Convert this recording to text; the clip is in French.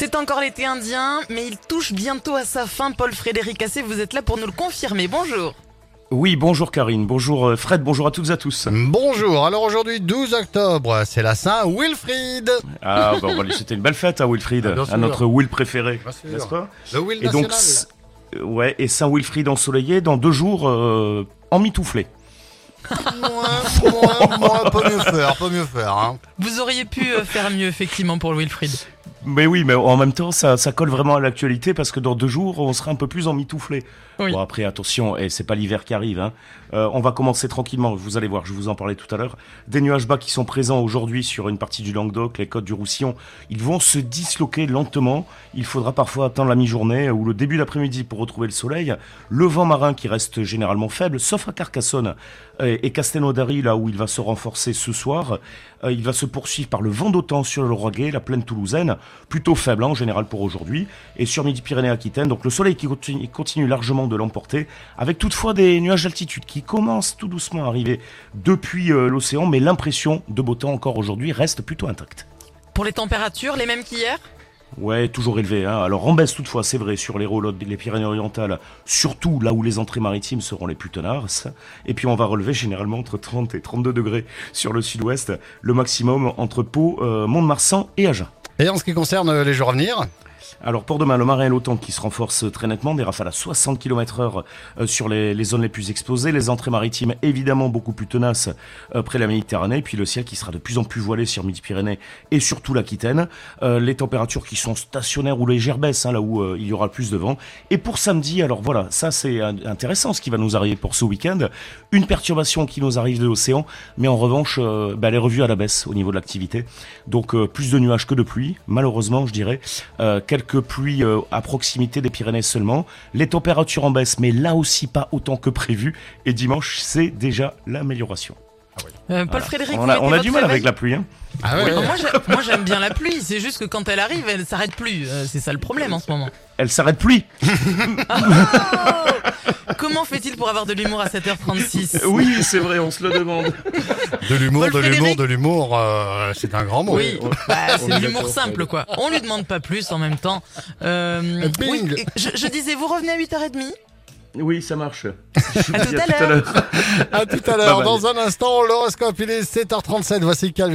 C'est encore l'été indien, mais il touche bientôt à sa fin. Paul Frédéric Assé, vous êtes là pour nous le confirmer. Bonjour. Oui, bonjour Karine, bonjour euh, Fred, bonjour à toutes et à tous. Bonjour, alors aujourd'hui 12 octobre, c'est la Saint Wilfried. Ah, bah, on va lui souhaiter une belle fête à Wilfried, Ah, à sûr. notre Will préféré, n'est-ce pas Le Will Et donc, national. euh, ouais, et Saint-Wilfried ensoleillé dans deux jours euh, en mitouflé. Moins, moins, moins, peut mieux faire, peut mieux faire. Hein. Vous auriez pu euh, faire mieux, effectivement, pour Wilfried. Mais oui, mais en même temps, ça, ça colle vraiment à l'actualité parce que dans deux jours, on sera un peu plus en mitouflé. Oui. Bon, après, attention, et c'est pas l'hiver qui arrive. Hein. Euh, on va commencer tranquillement, vous allez voir, je vous en parlais tout à l'heure. Des nuages bas qui sont présents aujourd'hui sur une partie du Languedoc, les côtes du Roussillon, ils vont se disloquer lentement. Il faudra parfois attendre la mi-journée ou le début d'après-midi pour retrouver le soleil. Le vent marin qui reste généralement faible, sauf à Carcassonne et Castelnaudary, là où il va se renforcer ce soir. Euh, il va se poursuivre par le vent d'autant sur le Roguet, la plaine toulousaine, plutôt faible hein, en général pour aujourd'hui, et sur Midi-Pyrénées-Aquitaine. Donc le soleil qui continue, continue largement de l'emporter, avec toutefois des nuages d'altitude qui commencent tout doucement à arriver depuis euh, l'océan, mais l'impression de beau temps encore aujourd'hui reste plutôt intacte. Pour les températures, les mêmes qu'hier? Ouais, toujours élevé. Hein. Alors en baisse toutefois, c'est vrai, sur les roulottes, les Pyrénées-Orientales, surtout là où les entrées maritimes seront les plus tenaces. Et puis on va relever généralement entre 30 et 32 degrés sur le sud-ouest, le maximum entre Pau, euh, Mont-de-Marsan et Agen. Et en ce qui concerne euh, les jours à venir, Alors pour demain, le marin et l'automne qui se renforcent très nettement, des rafales à 60 km heure euh, sur les, zones les plus exposées, les entrées maritimes évidemment beaucoup plus tenaces euh, près de la Méditerranée, puis le ciel qui sera de plus en plus voilé sur Midi-Pyrénées et surtout l'Aquitaine, Euh, les températures qui sont stationnaires ou légères baisses, hein, là où il y aura plus de vent. Et pour samedi, alors voilà, ça c'est intéressant ce qui va nous arriver pour ce week-end, une perturbation qui nous arrive de l'océan, mais en revanche, euh, bah, elle est revue à la baisse au niveau de l'activité. Donc plus de nuages que de pluie, malheureusement je dirais. Quelques pluies euh, à proximité des Pyrénées seulement. Les températures en baisse, mais là aussi pas autant que prévu. Et dimanche, c'est déjà l'amélioration. Euh, Paul Voilà. Frédéric, on a, on du mal réveil avec la pluie. Hein. ah ouais, ouais. Moi, j'ai- moi, j'aime bien la pluie, c'est juste que quand elle arrive, elle s'arrête plus. Euh, c'est ça le problème en ce moment. Elle s'arrête pluie. Comment fait-il pour avoir de l'humour à 7h36 Oui, c'est vrai, on se le demande. de l'humour, de l'humour, de l'humour, euh, c'est un grand mot. Oui, bah, c'est on de l'humour simple quoi. On lui demande pas plus en même temps. Euh, oui, je, je disais, vous revenez à 8h30 Oui, ça marche. À tout à l'heure. À tout à l'heure, dans un instant, l'horoscope, il est 7h37, voici Calvin.